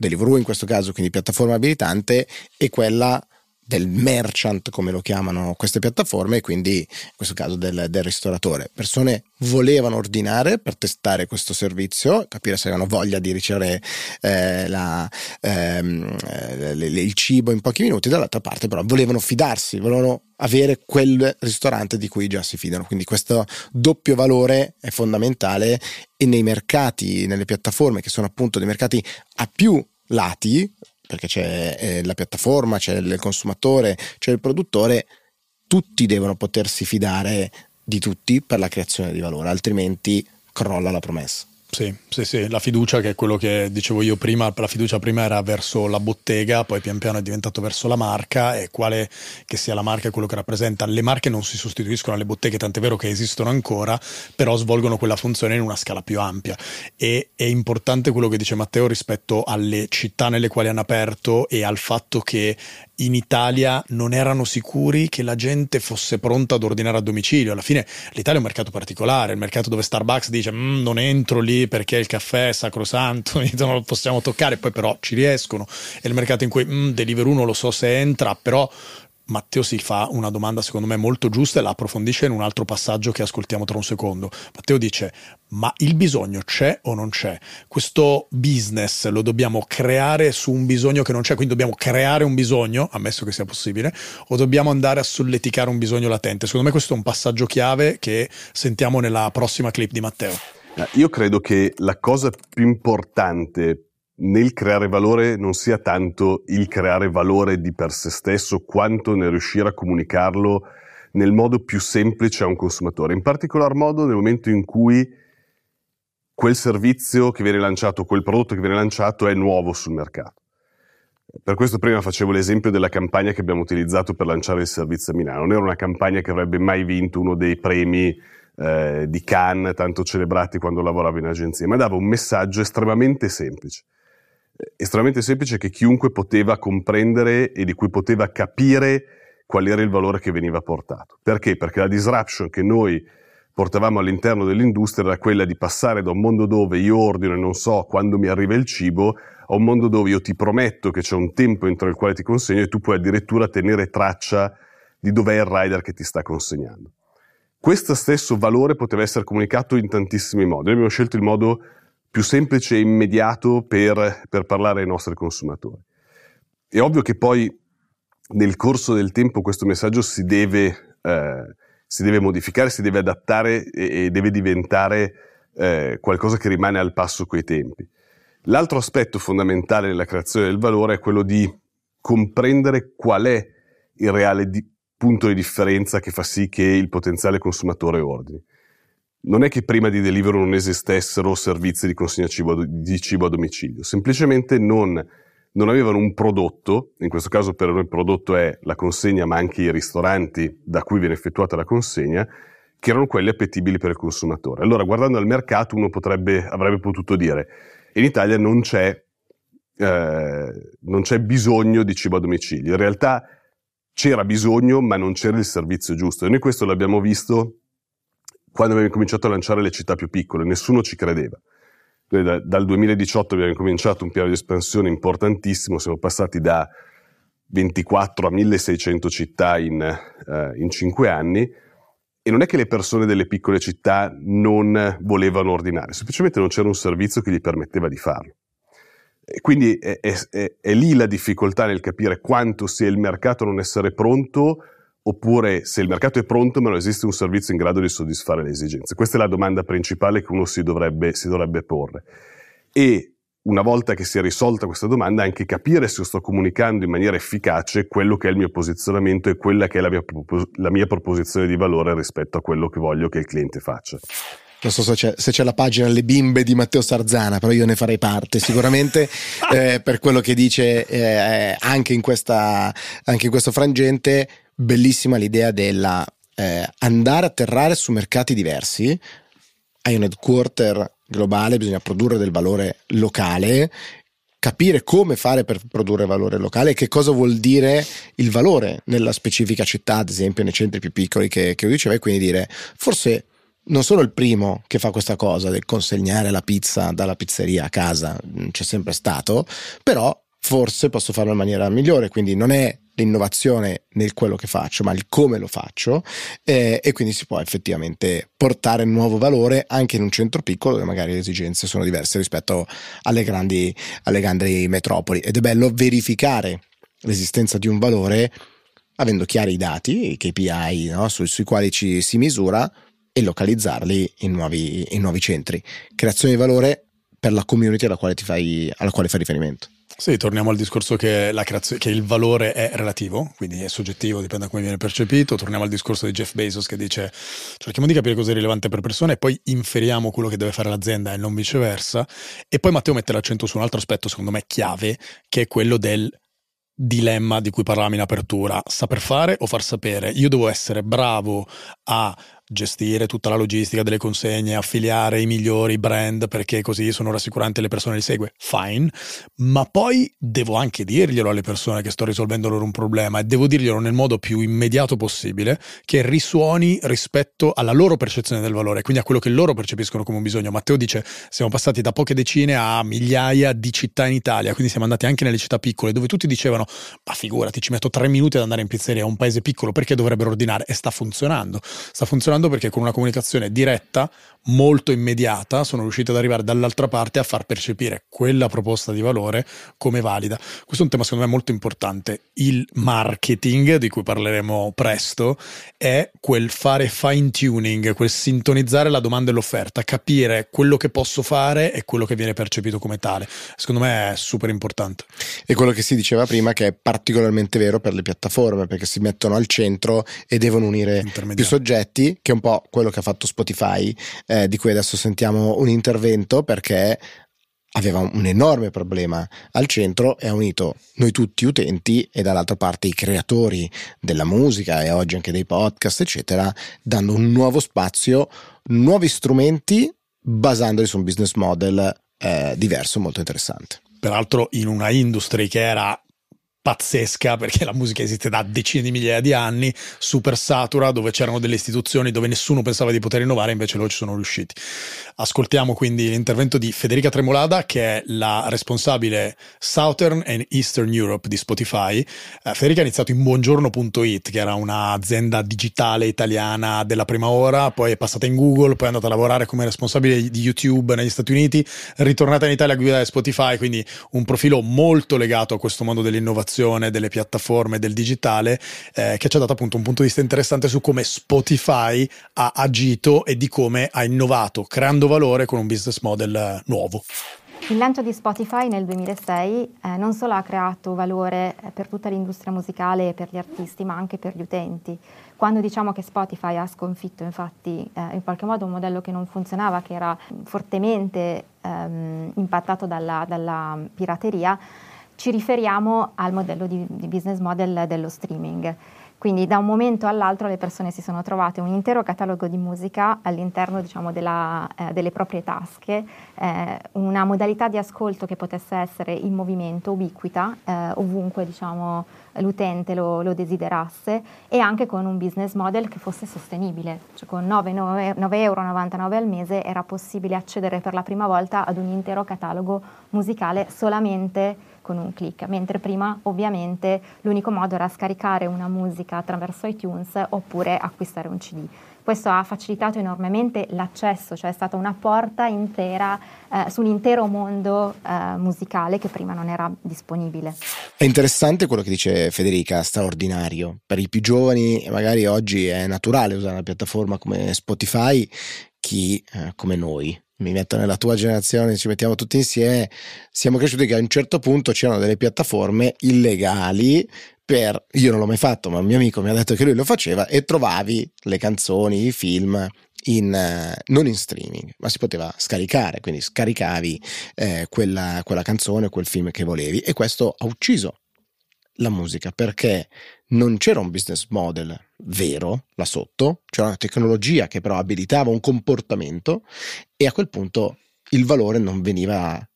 Deliveroo in questo caso, quindi piattaforma abilitante, e quella del merchant, come lo chiamano queste piattaforme, quindi in questo caso del, del, ristoratore. Persone volevano ordinare per testare questo servizio, capire se avevano voglia di ricevere eh, la, ehm, eh, il cibo in pochi minuti, dall'altra parte però volevano fidarsi, volevano avere quel ristorante di cui già si fidano. Quindi questo doppio valore è fondamentale e nei mercati, nelle piattaforme che sono appunto dei mercati a più lati, perché c'è eh, la piattaforma, c'è il consumatore, c'è il produttore, tutti devono potersi fidare di tutti per la creazione di valore, altrimenti crolla la promessa.
Sì, sì, sì, la fiducia che è quello che dicevo io prima, la fiducia prima era verso la bottega, poi pian piano è diventato verso la marca e quale che sia la marca è quello che rappresenta. Le marche non si sostituiscono alle botteghe, tant'è vero che esistono ancora, però svolgono quella funzione in una scala più ampia e è importante quello che dice Matteo rispetto alle città nelle quali hanno aperto e al fatto che in Italia non erano sicuri che la gente fosse pronta ad ordinare a domicilio. Alla fine l'Italia è un mercato particolare, il mercato dove Starbucks dice mm, non entro lì perché il caffè è sacrosanto, non lo possiamo toccare, poi però ci riescono. È il mercato in cui mm, Deliveroo non lo so se entra, però Matteo si fa una domanda secondo me molto giusta e la approfondisce in un altro passaggio che ascoltiamo tra un secondo. Matteo dice, ma il bisogno c'è o non c'è? Questo business lo dobbiamo creare su un bisogno che non c'è, quindi dobbiamo creare un bisogno, ammesso che sia possibile, o dobbiamo andare a solleticare un bisogno latente? Secondo me questo è un passaggio chiave che sentiamo nella prossima clip di Matteo.
Io credo che la cosa più importante nel creare valore non sia tanto il creare valore di per sé stesso, quanto nel riuscire a comunicarlo nel modo più semplice a un consumatore. In particolar modo nel momento in cui quel servizio che viene lanciato, quel prodotto che viene lanciato è nuovo sul mercato. Per questo prima facevo l'esempio della campagna che abbiamo utilizzato per lanciare il servizio a Milano. Non era una campagna che avrebbe mai vinto uno dei premi eh, di Cannes, tanto celebrati quando lavoravo in agenzia, ma dava un messaggio estremamente semplice estremamente semplice che chiunque poteva comprendere e di cui poteva capire qual era il valore che veniva portato. Perché? Perché la disruption che noi portavamo all'interno dell'industria era quella di passare da un mondo dove io ordino e non so quando mi arriva il cibo a un mondo dove io ti prometto che c'è un tempo entro il quale ti consegno e tu puoi addirittura tenere traccia di dov'è il rider che ti sta consegnando. Questo stesso valore poteva essere comunicato in tantissimi modi. Noi abbiamo scelto il modo più semplice e immediato per, per parlare ai nostri consumatori. È ovvio che poi nel corso del tempo questo messaggio si deve, eh, si deve modificare, si deve adattare e, e deve diventare eh, qualcosa che rimane al passo coi tempi. L'altro aspetto fondamentale nella creazione del valore è quello di comprendere qual è il reale di- punto di differenza che fa sì che il potenziale consumatore ordini. Non è che prima di Deliveroo non esistessero servizi di consegna cibo, di cibo a domicilio, semplicemente non, non, avevano un prodotto, in questo caso per noi il prodotto è la consegna ma anche i ristoranti da cui viene effettuata la consegna, che erano quelli appetibili per il consumatore. Allora guardando al mercato uno potrebbe, avrebbe potuto dire in Italia non c'è, eh, non c'è bisogno di cibo a domicilio, in realtà c'era bisogno ma non c'era il servizio giusto e noi questo l'abbiamo visto quando abbiamo cominciato a lanciare le città più piccole, nessuno ci credeva. Noi da, dal 2018 abbiamo cominciato un piano di espansione importantissimo, siamo passati da 24 a 1600 città in, eh, in 5 anni e non è che le persone delle piccole città non volevano ordinare, semplicemente non c'era un servizio che gli permetteva di farlo. E quindi è, è, è, è lì la difficoltà nel capire quanto sia il mercato non essere pronto oppure se il mercato è pronto ma non esiste un servizio in grado di soddisfare le esigenze. Questa è la domanda principale che uno si dovrebbe, si dovrebbe porre. E una volta che si è risolta questa domanda, anche capire se sto comunicando in maniera efficace quello che è il mio posizionamento e quella che è la mia, la mia proposizione di valore rispetto a quello che voglio che il cliente faccia.
Non so se c'è, se c'è, la pagina Le bimbe di Matteo Sarzana, però io ne farei parte sicuramente eh, per quello che dice eh, anche, in questa, anche in questo frangente bellissima l'idea della eh, andare a atterrare su mercati diversi. Hai un headquarter globale, bisogna produrre del valore locale, capire come fare per produrre valore locale che cosa vuol dire il valore nella specifica città, ad esempio nei centri più piccoli che, che diceva, e quindi dire forse non sono il primo che fa questa cosa del consegnare la pizza dalla pizzeria a casa, c'è sempre stato, però forse posso farlo in maniera migliore, quindi non è l'innovazione nel quello che faccio, ma il come lo faccio eh, e quindi si può effettivamente portare nuovo valore anche in un centro piccolo dove magari le esigenze sono diverse rispetto alle grandi, alle grandi metropoli ed è bello verificare l'esistenza di un valore avendo chiari i dati, i KPI no? Su, sui quali ci si misura e localizzarli in nuovi, in nuovi centri. Creazione di valore per la community alla quale, fai, alla quale fai riferimento.
Sì, torniamo al discorso che, creazione, che, il valore è relativo, quindi è soggettivo, dipende da come viene percepito. Torniamo al discorso di Jeff Bezos che dice cerchiamo di capire cosa è rilevante per persone e poi inferiamo quello che deve fare l'azienda e non viceversa. E poi Matteo mette l'accento su un altro aspetto, secondo me chiave, che è quello del dilemma di cui parlavamo in apertura, saper fare o far sapere. Io devo essere bravo a gestire tutta la logistica delle consegne, affiliare i migliori brand perché così sono rassicuranti e le persone li segue, fine, ma poi devo anche dirglielo alle persone che sto risolvendo loro un problema e devo dirglielo nel modo più immediato possibile che risuoni rispetto alla loro percezione del valore, quindi a quello che loro percepiscono come un bisogno. Matteo dice siamo passati da poche decine a migliaia di città in Italia, quindi siamo andati anche nelle città piccole dove tutti dicevano ma figurati ci metto tre minuti ad andare in pizzeria a un paese piccolo perché dovrebbero ordinare? E sta funzionando, sta funzionando funzionando perché con una comunicazione diretta, molto immediata, sono riusciti ad arrivare dall'altra parte a far percepire quella proposta di valore come valida. Questo è un tema secondo me molto importante. Il marketing, di cui parleremo presto, è quel fare fine tuning, quel sintonizzare la domanda e l'offerta, capire quello che posso fare e quello che viene percepito come tale. Secondo me è super importante.
E quello che si diceva prima che è particolarmente vero per le piattaforme, perché si mettono al centro e devono unire più soggetti che è un po' quello che ha fatto Spotify, eh, di cui adesso sentiamo un intervento perché aveva un enorme problema al centro e ha unito noi tutti utenti e dall'altra parte i creatori della musica e oggi anche dei podcast, eccetera, dando un nuovo spazio, nuovi strumenti basandoli su un business model eh, diverso, molto interessante.
Peraltro in una industria che era pazzesca perché la musica esiste da decine di migliaia di anni, super satura, dove c'erano delle istituzioni dove nessuno pensava di poter innovare, invece loro ci sono riusciti. Ascoltiamo quindi l'intervento di Federica Tremolada, che è la responsabile Southern and Eastern Europe di Spotify. Eh, Federica ha iniziato in buongiorno.it, che era un'azienda digitale italiana della prima ora, poi è passata in Google, poi è andata a lavorare come responsabile di YouTube negli Stati Uniti, ritornata in Italia a guidare Spotify, quindi un profilo molto legato a questo mondo dell'innovazione evoluzione delle piattaforme del digitale eh, che ci ha dato appunto un punto di vista interessante su come Spotify ha agito e di come ha innovato, creando valore con un business model eh, nuovo.
Il lancio di Spotify nel 2006 eh, non solo ha creato valore eh, per tutta l'industria musicale e per gli artisti, ma anche per gli utenti. Quando diciamo che Spotify ha sconfitto infatti eh, in qualche modo un modello che non funzionava, che era fortemente ehm, impattato dalla, dalla, pirateria, ci riferiamo al modello di, di business model dello streaming. Quindi da un momento all'altro le persone si sono trovate un intero catalogo di musica all'interno diciamo, della, eh, delle proprie tasche, eh, una modalità di ascolto che potesse essere in movimento, ubiquita, eh, ovunque diciamo, l'utente lo, lo, desiderasse e anche con un business model che fosse sostenibile. Cioè con 9,99 euro al mese era possibile accedere per la prima volta ad un intero catalogo musicale solamente con un clic, mentre prima ovviamente l'unico modo era scaricare una musica attraverso iTunes oppure acquistare un CD. Questo ha facilitato enormemente l'accesso, cioè è stata una porta intera eh, su un intero mondo eh, musicale che prima non era disponibile.
È interessante quello che dice Federica, straordinario. Per i più giovani magari oggi è naturale usare una piattaforma come Spotify, chi eh, come noi mi metto nella tua generazione, ci mettiamo tutti insieme, siamo cresciuti che a un certo punto c'erano delle piattaforme illegali per, io non l'ho mai fatto, ma un mio amico mi ha detto che lui lo faceva e trovavi le canzoni, i film in, uh, non in streaming, ma si poteva scaricare, quindi scaricavi eh, quella, quella canzone, quel film che volevi e questo ha ucciso la musica perché non c'era un business model vero là sotto, c'era una tecnologia che però abilitava un comportamento e a quel punto il valore non veniva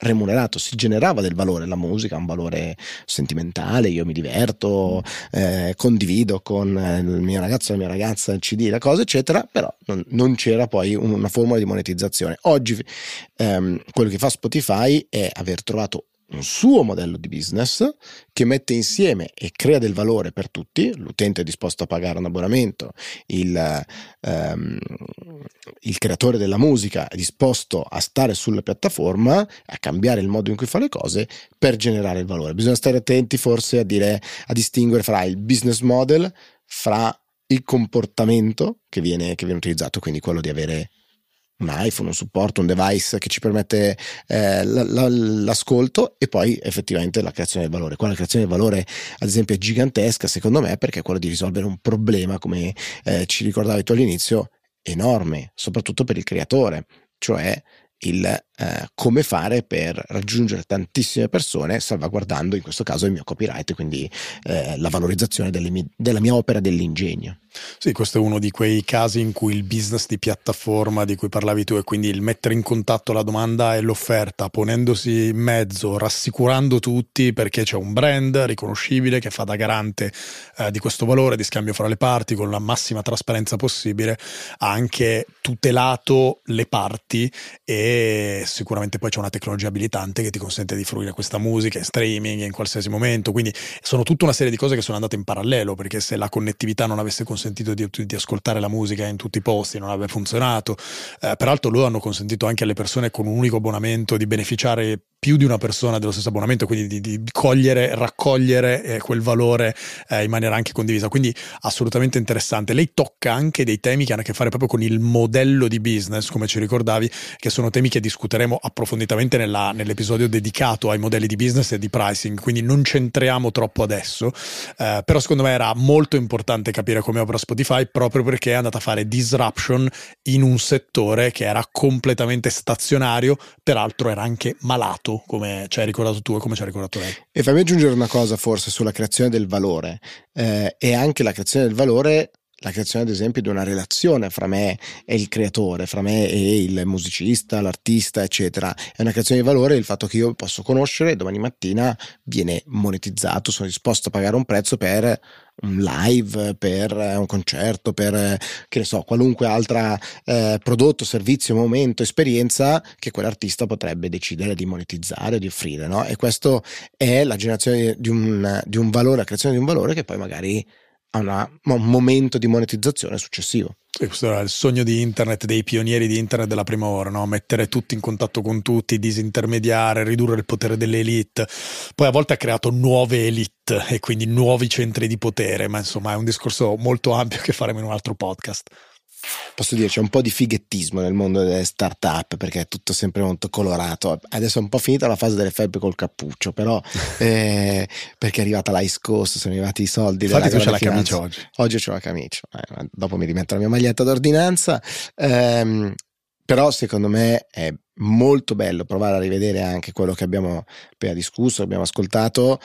remunerato, si generava del valore, la musica ha un valore sentimentale, io mi diverto, eh, condivido con il mio ragazzo, la mia ragazza il CD, la cosa eccetera, però non, non c'era poi una formula di monetizzazione. Oggi ehm, quello che fa Spotify è aver trovato un suo modello di business che mette insieme e crea del valore per tutti, l'utente è disposto a pagare un abbonamento, il, ehm, il creatore della musica è disposto a stare sulla piattaforma, a cambiare il modo in cui fa le cose per generare il valore. Bisogna stare attenti forse a, dire, a distinguere fra il business model, fra il comportamento che viene, che viene utilizzato, quindi quello di avere un iPhone, un supporto, un device che ci permette eh, l- l- l'ascolto e poi effettivamente la creazione del valore. Qua la creazione del valore, ad esempio, è gigantesca secondo me perché è quello di risolvere un problema, come eh, ci ricordavi tu all'inizio, enorme, soprattutto per il creatore, cioè il eh, come fare per raggiungere tantissime persone salvaguardando in questo caso il mio copyright, quindi eh, la valorizzazione mie, della mia opera dell'ingegno.
Sì, questo è uno di quei casi in cui il business di piattaforma di cui parlavi tu e quindi il mettere in contatto la domanda e l'offerta, ponendosi in mezzo, rassicurando tutti perché c'è un brand riconoscibile che fa da garante eh, di questo valore di scambio fra le parti con la massima trasparenza possibile, ha anche tutelato le parti e sicuramente poi c'è una tecnologia abilitante che ti consente di fruire questa musica in streaming in qualsiasi momento, quindi sono tutta una serie di cose che sono andate in parallelo perché se la connettività non avesse consentito di, di ascoltare la musica in tutti i posti non avrebbe funzionato, eh, peraltro loro hanno consentito anche alle persone con un unico abbonamento di beneficiare più di una persona dello stesso abbonamento, quindi di, di cogliere, raccogliere eh, quel valore eh, in maniera anche condivisa. Quindi assolutamente interessante. Lei tocca anche dei temi che hanno a che fare proprio con il modello di business, come ci ricordavi, che sono temi che discuteremo approfonditamente nella, nell'episodio dedicato ai modelli di business e di pricing, quindi non centriamo troppo adesso. Eh, però secondo me era molto importante capire come opera Spotify proprio perché è andata a fare disruption in un settore che era completamente stazionario, peraltro era anche malato come ci hai ricordato tu e come ci ha ricordato lei.
E fammi aggiungere una cosa forse sulla creazione del valore eh, e anche la creazione del valore la creazione ad esempio di una relazione fra me e il creatore, fra me e il musicista, l'artista, eccetera. È una creazione di valore il fatto che io posso conoscere e domani mattina viene monetizzato, sono disposto a pagare un prezzo per un live, per un concerto, per che ne so, qualunque altro eh, prodotto, servizio, momento, esperienza che quell'artista potrebbe decidere di monetizzare o di offrire. No? E questo è la generazione di un, di un valore, la creazione di un valore che poi magari a, una, a un momento di monetizzazione successivo.
E questo era il sogno di internet, dei pionieri di internet della prima ora, no? mettere tutti in contatto con tutti, disintermediare, ridurre il potere delle elite. Poi a volte ha creato nuove elite e quindi nuovi centri di potere, ma insomma è un discorso molto ampio che faremo in un altro podcast.
Posso dire, c'è un po' di fighettismo nel mondo delle start-up perché è tutto sempre molto colorato. Adesso è un po' finita la fase delle felpe col cappuccio, però eh, perché è arrivata l'Ice Coast, sono arrivati i soldi.
Infatti tu c'è la camicia oggi.
Oggi c'ho la camicia, eh, dopo mi rimetto la mia maglietta d'ordinanza. Eh, però secondo me è molto bello provare a rivedere anche quello che abbiamo appena discusso, abbiamo ascoltato,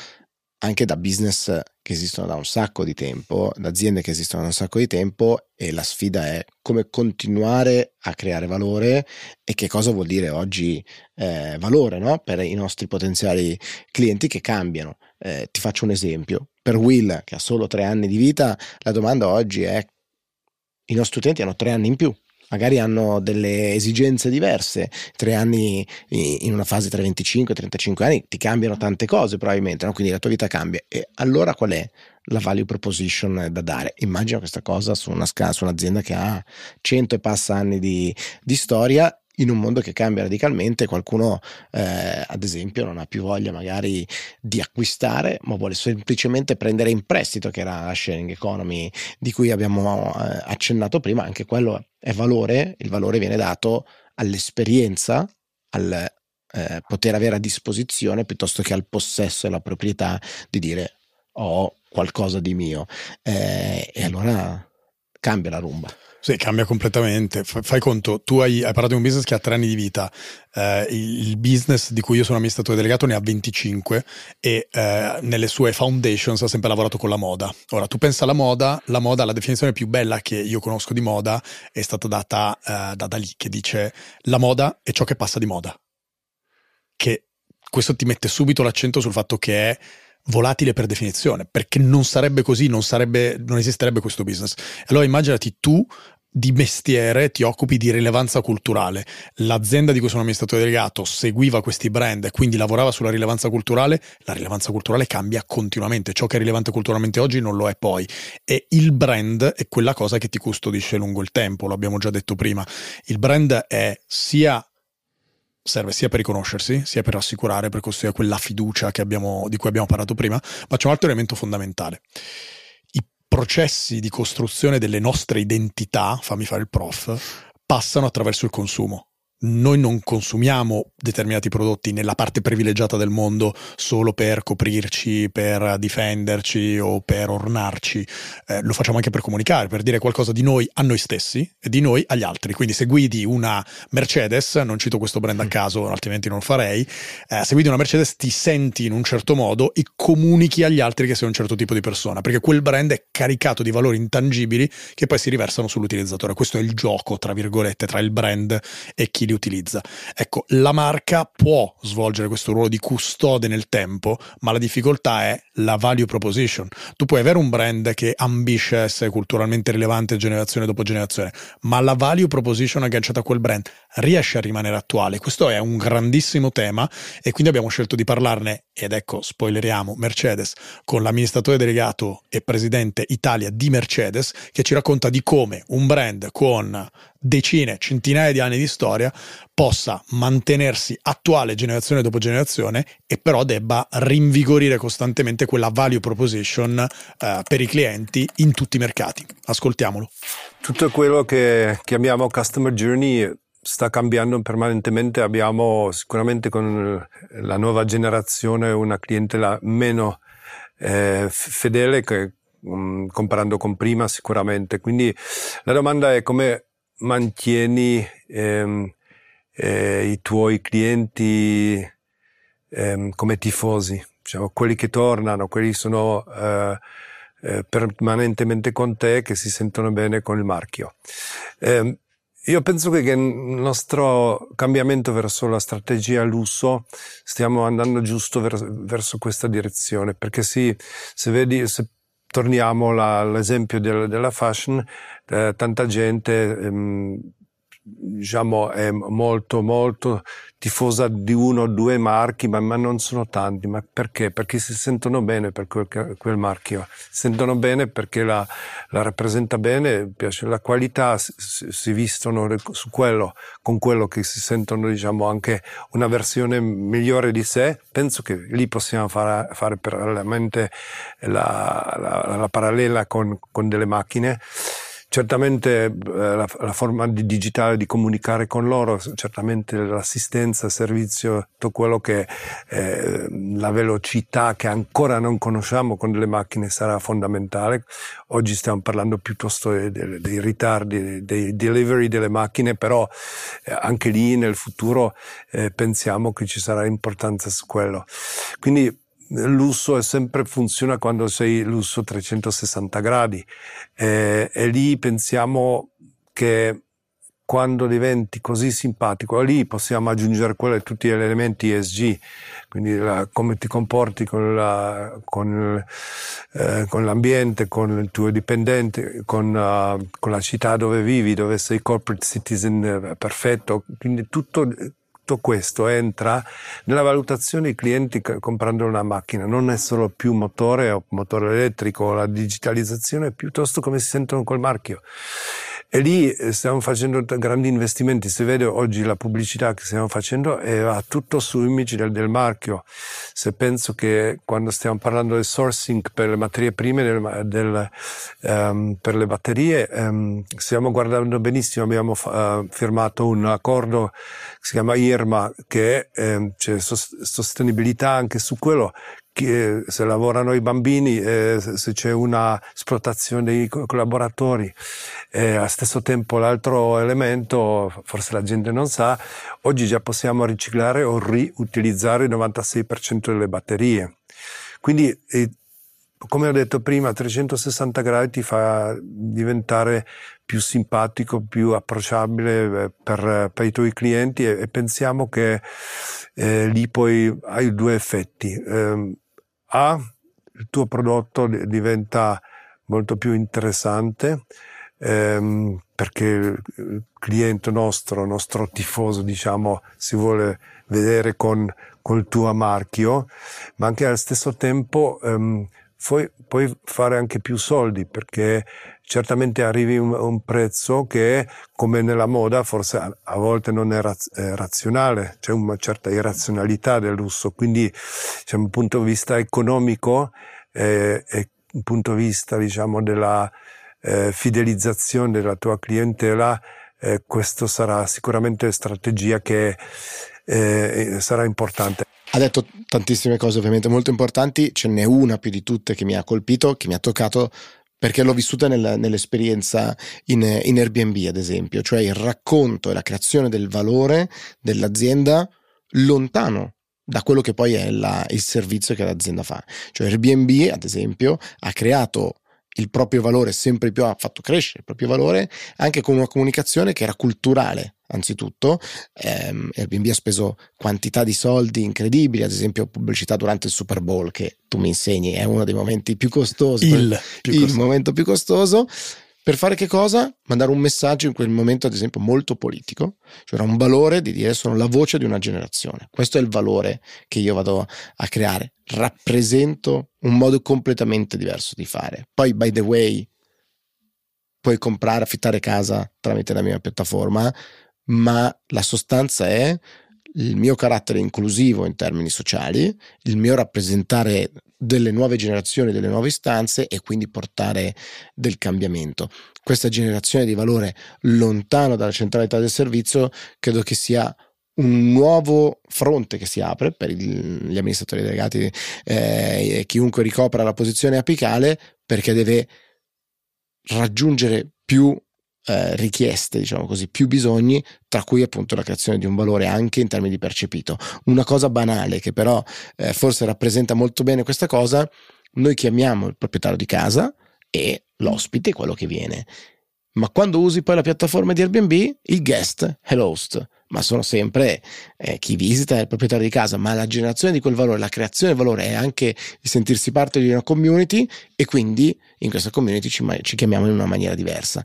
anche da business che esistono da un sacco di tempo, da aziende che esistono da un sacco di tempo e la sfida è come continuare a creare valore e che cosa vuol dire oggi eh, valore no? per i nostri potenziali clienti che cambiano. Eh, ti faccio un esempio. Per Will, che ha solo tre anni di vita, la domanda oggi è i nostri utenti hanno tre anni in più magari hanno delle esigenze diverse. Tre anni in una fase tra 25 e 35 anni ti cambiano tante cose probabilmente, no? quindi la tua vita cambia. E allora qual è la value proposition da dare? Immagino questa cosa su, una, su un'azienda che ha 100 e passa anni di, di storia in un mondo che cambia radicalmente, qualcuno eh, ad esempio non ha più voglia magari di acquistare, ma vuole semplicemente prendere in prestito, che era la sharing economy di cui abbiamo eh, accennato prima, anche quello è valore, il valore viene dato all'esperienza, al eh, poter avere a disposizione piuttosto che al possesso e alla proprietà di dire ho qualcosa di mio. Eh, e allora cambia la rumba.
Sì, cambia completamente. Fai conto, tu hai, hai, parlato di un business che ha tre anni di vita, eh, il business di cui io sono amministratore delegato ne ha 25 e eh, nelle sue foundations ha sempre lavorato con la moda. Ora, tu pensa alla moda, la moda, la definizione più bella che io conosco di moda è stata data eh, da Dalì, che dice la moda è ciò che passa di moda. Che questo ti mette subito l'accento sul fatto che è volatile per definizione, perché non sarebbe così, non, sarebbe, non esisterebbe questo business. Allora immaginati tu di mestiere ti occupi di rilevanza culturale. L'azienda di cui sono amministratore delegato seguiva questi brand e quindi lavorava sulla rilevanza culturale. La rilevanza culturale cambia continuamente. Ciò che è rilevante culturalmente oggi non lo è poi. E il brand è quella cosa che ti custodisce lungo il tempo, lo abbiamo già detto prima. Il brand è sia serve sia per riconoscersi, sia per assicurare, per costruire quella fiducia abbiamo, di cui abbiamo parlato prima, ma c'è un altro elemento fondamentale processi di costruzione delle nostre identità, fammi fare il prof, passano attraverso il consumo noi non consumiamo determinati prodotti nella parte privilegiata del mondo solo per coprirci, per difenderci o per ornarci, eh, lo facciamo anche per comunicare, per dire qualcosa di noi a noi stessi e di noi agli altri. Quindi se guidi una Mercedes, non cito questo brand a mm. caso, altrimenti non lo farei, eh, se guidi una Mercedes ti senti in un certo modo e comunichi agli altri che sei un certo tipo di persona, perché quel brand è caricato di valori intangibili che poi si riversano sull'utilizzatore. Questo è il gioco, tra virgolette, tra il brand e chi li li utilizza. Ecco, la marca può svolgere questo ruolo di custode nel tempo, ma la difficoltà è la value proposition. Tu puoi avere un brand che ambisce essere culturalmente rilevante generazione dopo generazione, ma la value proposition agganciata a quel brand riesce a rimanere attuale. Questo è un grandissimo tema e quindi abbiamo scelto di parlarne ed ecco, spoileriamo, Mercedes con l'amministratore delegato e presidente Italia di Mercedes che ci racconta di come un brand con decine, centinaia di anni di storia possa mantenersi attuale generazione dopo generazione e però debba rinvigorire costantemente quella value proposition eh, per i clienti in tutti i mercati. Ascoltiamolo.
Tutto quello che chiamiamo customer journey sta cambiando permanentemente. Abbiamo sicuramente con la nuova generazione una clientela meno eh, fedele che um, comparando con prima sicuramente. Quindi la domanda è come mantieni ehm, eh, i tuoi clienti ehm, come tifosi, diciamo, quelli che tornano, quelli che sono eh, eh, permanentemente con te, che si sentono bene con il marchio. Ehm, io penso che il nostro cambiamento verso la strategia lusso stiamo andando giusto ver- verso questa direzione, perché sì, se vedi, se torniamo all'esempio del, della fashion, eh, tanta gente ehm, diciamo, è molto, molto tifosa di uno o due marchi, ma, ma, non sono tanti. Ma perché? Perché si sentono bene per quel, quel marchio, si sentono bene perché la, la, rappresenta bene, piace la qualità, si, si vistono su quello, con quello che si sentono, diciamo, anche una versione migliore di sé. Penso che lì possiamo fare, fare parallelamente la, la, la parallela con, con delle macchine certamente eh, la, la, forma di digitale di comunicare con loro, certamente l'assistenza, il servizio, tutto quello che eh, la velocità che ancora non conosciamo con delle macchine sarà fondamentale. Oggi stiamo parlando piuttosto dei, dei, dei ritardi, dei delivery delle macchine, però eh, anche lì nel futuro eh, pensiamo che ci sarà importanza su quello. Quindi lusso sempre funziona quando sei lusso 360 gradi. Eh, e lì pensiamo che quando diventi così simpatico, lì possiamo aggiungere quelli, tutti gli elementi ESG, quindi la, come ti comporti con, la, con, eh, con, l'ambiente, con il tuo dipendente, con, uh, con, la città dove vivi, dove sei corporate citizen eh, perfetto, quindi tutto tutto questo entra nella valutazione dei clienti comprando una macchina, non è solo più motore o motore elettrico, la digitalizzazione, piuttosto come si sentono col marchio. E lì eh, stiamo facendo grandi investimenti. Se vede oggi la pubblicità che stiamo facendo è va tutto su image del, del, marchio. Se penso che quando stiamo parlando del sourcing per le materie prime del, del, um, per le batterie, um, stiamo guardando benissimo. Abbiamo uh, firmato un accordo che si chiama IRMA, che um, c'è sostenibilità anche su quello che se lavorano i bambini, eh, se c'è una esplotazione dei collaboratori. Eh, allo stesso tempo l'altro elemento, forse la gente non sa, oggi già possiamo riciclare o riutilizzare il 96% delle batterie. Quindi, eh, come ho detto prima, 360 gradi ti fa diventare più simpatico, più approcciabile eh, per, per i tuoi clienti e, e pensiamo che eh, lì poi hai due effetti. Eh, a, il tuo prodotto diventa molto più interessante ehm, perché il cliente nostro, nostro tifoso, diciamo, si vuole vedere con, col tuo marchio, ma anche allo stesso tempo ehm, puoi, puoi fare anche più soldi perché certamente arrivi a un, un, prezzo che come nella moda forse a, a volte non è, raz, è, razionale, c'è una certa irrazionalità del lusso, quindi c'è un punto di vista economico eh, e un punto di vista diciamo della eh, fidelizzazione della tua clientela, eh, questo sarà sicuramente strategia che eh, sarà importante.
Ha detto tantissime cose ovviamente molto importanti, ce n'è una più di tutte che mi ha colpito, che mi ha toccato perché l'ho vissuta nella, nell'esperienza in, in, Airbnb, ad esempio, cioè il racconto e la creazione del valore dell'azienda lontano da quello che poi è la, il servizio che l'azienda fa. Cioè Airbnb, ad esempio, ha creato il proprio valore sempre più, ha fatto crescere il proprio valore anche con una comunicazione che era culturale. Anzitutto, ehm, Airbnb ha speso quantità di soldi incredibili, ad esempio pubblicità durante il Super Bowl, che tu mi insegni è uno dei momenti più costosi.
Il, più
il
costoso.
momento più costoso. Per fare che cosa? Mandare un messaggio in quel momento, ad esempio, molto politico, cioè era un valore di dire sono la voce di una generazione. Questo è il valore che io vado a creare. Rappresento un modo completamente diverso di fare. Poi, by the way, puoi comprare, affittare casa tramite la mia piattaforma, ma la sostanza è il mio carattere inclusivo in termini sociali, il mio rappresentare delle nuove generazioni, delle nuove istanze e quindi portare del cambiamento. Questa generazione di valore lontano dalla centralità del servizio credo che sia un nuovo fronte che si apre per gli amministratori delegati eh, e chiunque ricopra la posizione apicale perché deve raggiungere più eh, richieste, diciamo così, più bisogni, tra cui appunto la creazione di un valore anche in termini di percepito. Una cosa banale che però eh, forse rappresenta molto bene questa cosa, noi chiamiamo il proprietario di casa e l'ospite, quello che viene. Ma quando usi poi la piattaforma di Airbnb, il guest è l'host, ma sono sempre eh, chi visita è il proprietario di casa, ma la generazione di quel valore, la creazione del valore è anche di sentirsi parte di una community e quindi in questa community ci, ci chiamiamo in una maniera diversa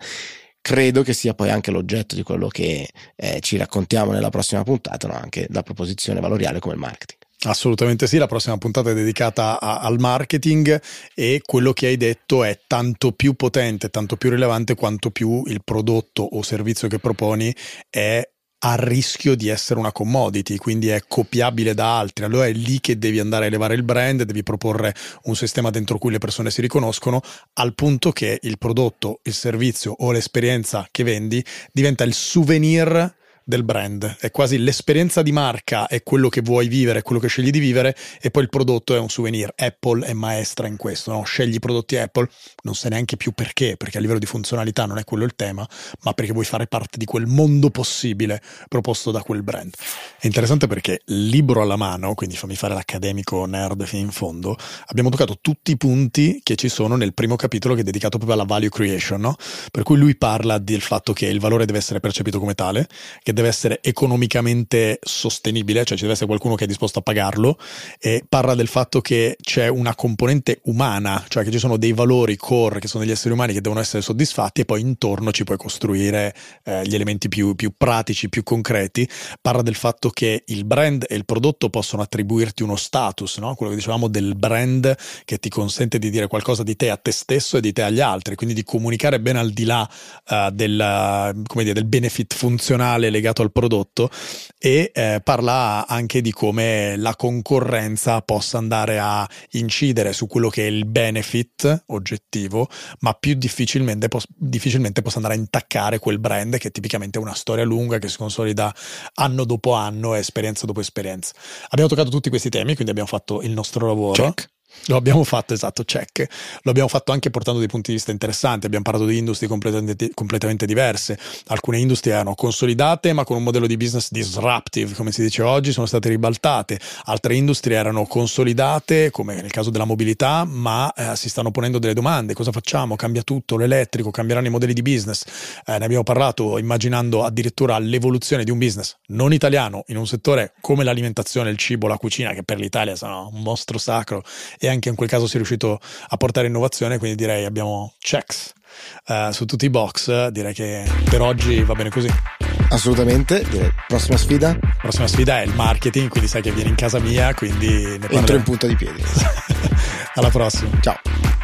credo che sia poi anche l'oggetto di quello che eh, ci raccontiamo nella prossima puntata, no? anche la proposizione valoriale come il marketing.
Assolutamente sì, la prossima puntata è dedicata a, al marketing e quello che hai detto è tanto più potente, tanto più rilevante quanto più il prodotto o servizio che proponi è a rischio di essere una commodity, quindi è copiabile da altri. Allora è lì che devi andare a elevare il brand, devi proporre un sistema dentro cui le persone si riconoscono, al punto che il prodotto, il servizio o l'esperienza che vendi diventa il souvenir del brand, è quasi l'esperienza di marca, è quello che vuoi vivere, è quello che scegli di vivere e poi il prodotto è un souvenir. Apple è maestra in questo, no? scegli i prodotti Apple, non sai neanche più perché, perché a livello di funzionalità non è quello il tema, ma perché vuoi fare parte di quel mondo possibile proposto da quel brand. È interessante perché libro alla mano, quindi fammi fare l'accademico nerd fino in fondo, abbiamo toccato tutti i punti che ci sono nel primo capitolo che è dedicato proprio alla value creation, no? per cui lui parla del fatto che il valore deve essere percepito come tale, che deve essere economicamente sostenibile, cioè ci deve essere qualcuno che è disposto a pagarlo, e parla del fatto che c'è una componente umana, cioè che ci sono dei valori core che sono degli esseri umani che devono essere soddisfatti e poi intorno ci puoi costruire eh, gli elementi più, più pratici, più concreti. Parla del fatto che il brand e il prodotto possono attribuirti uno status, no? quello che dicevamo del brand che ti consente di dire qualcosa di te a te stesso e di te agli altri, quindi di comunicare ben al di là uh, del, dire, del benefit funzionale legato legato al prodotto e eh, parla anche di come la concorrenza possa andare a incidere su quello che è il benefit oggettivo, ma più difficilmente, pos- difficilmente possa andare a intaccare quel brand che tipicamente è una storia lunga che si consolida anno dopo anno, esperienza dopo esperienza. Abbiamo toccato tutti questi temi, quindi abbiamo fatto il nostro lavoro.
Check.
Lo abbiamo fatto, esatto, check. Lo abbiamo fatto anche portando dei punti di vista interessanti. Abbiamo parlato di industrie completamente, completamente, diverse. Alcune industrie erano consolidate, ma con un modello di business disruptive, come si dice oggi, sono state ribaltate. Altre industrie erano consolidate, come nel caso della mobilità, ma eh, si stanno ponendo delle domande. Cosa facciamo? Cambia tutto, l'elettrico, cambieranno i modelli di business. Eh, ne abbiamo parlato immaginando addirittura l'evoluzione di un business non italiano in un settore come l'alimentazione, il cibo, la cucina, che per l'Italia sono un mostro sacro e anche in quel caso si è riuscito a portare innovazione, quindi direi abbiamo checks uh, su tutti i box, direi che per oggi va bene così.
Assolutamente, direi. prossima sfida? La
prossima sfida è il marketing, quindi sai che vieni in casa mia, quindi
ne Entro in punta di piedi.
Alla prossima.
Ciao.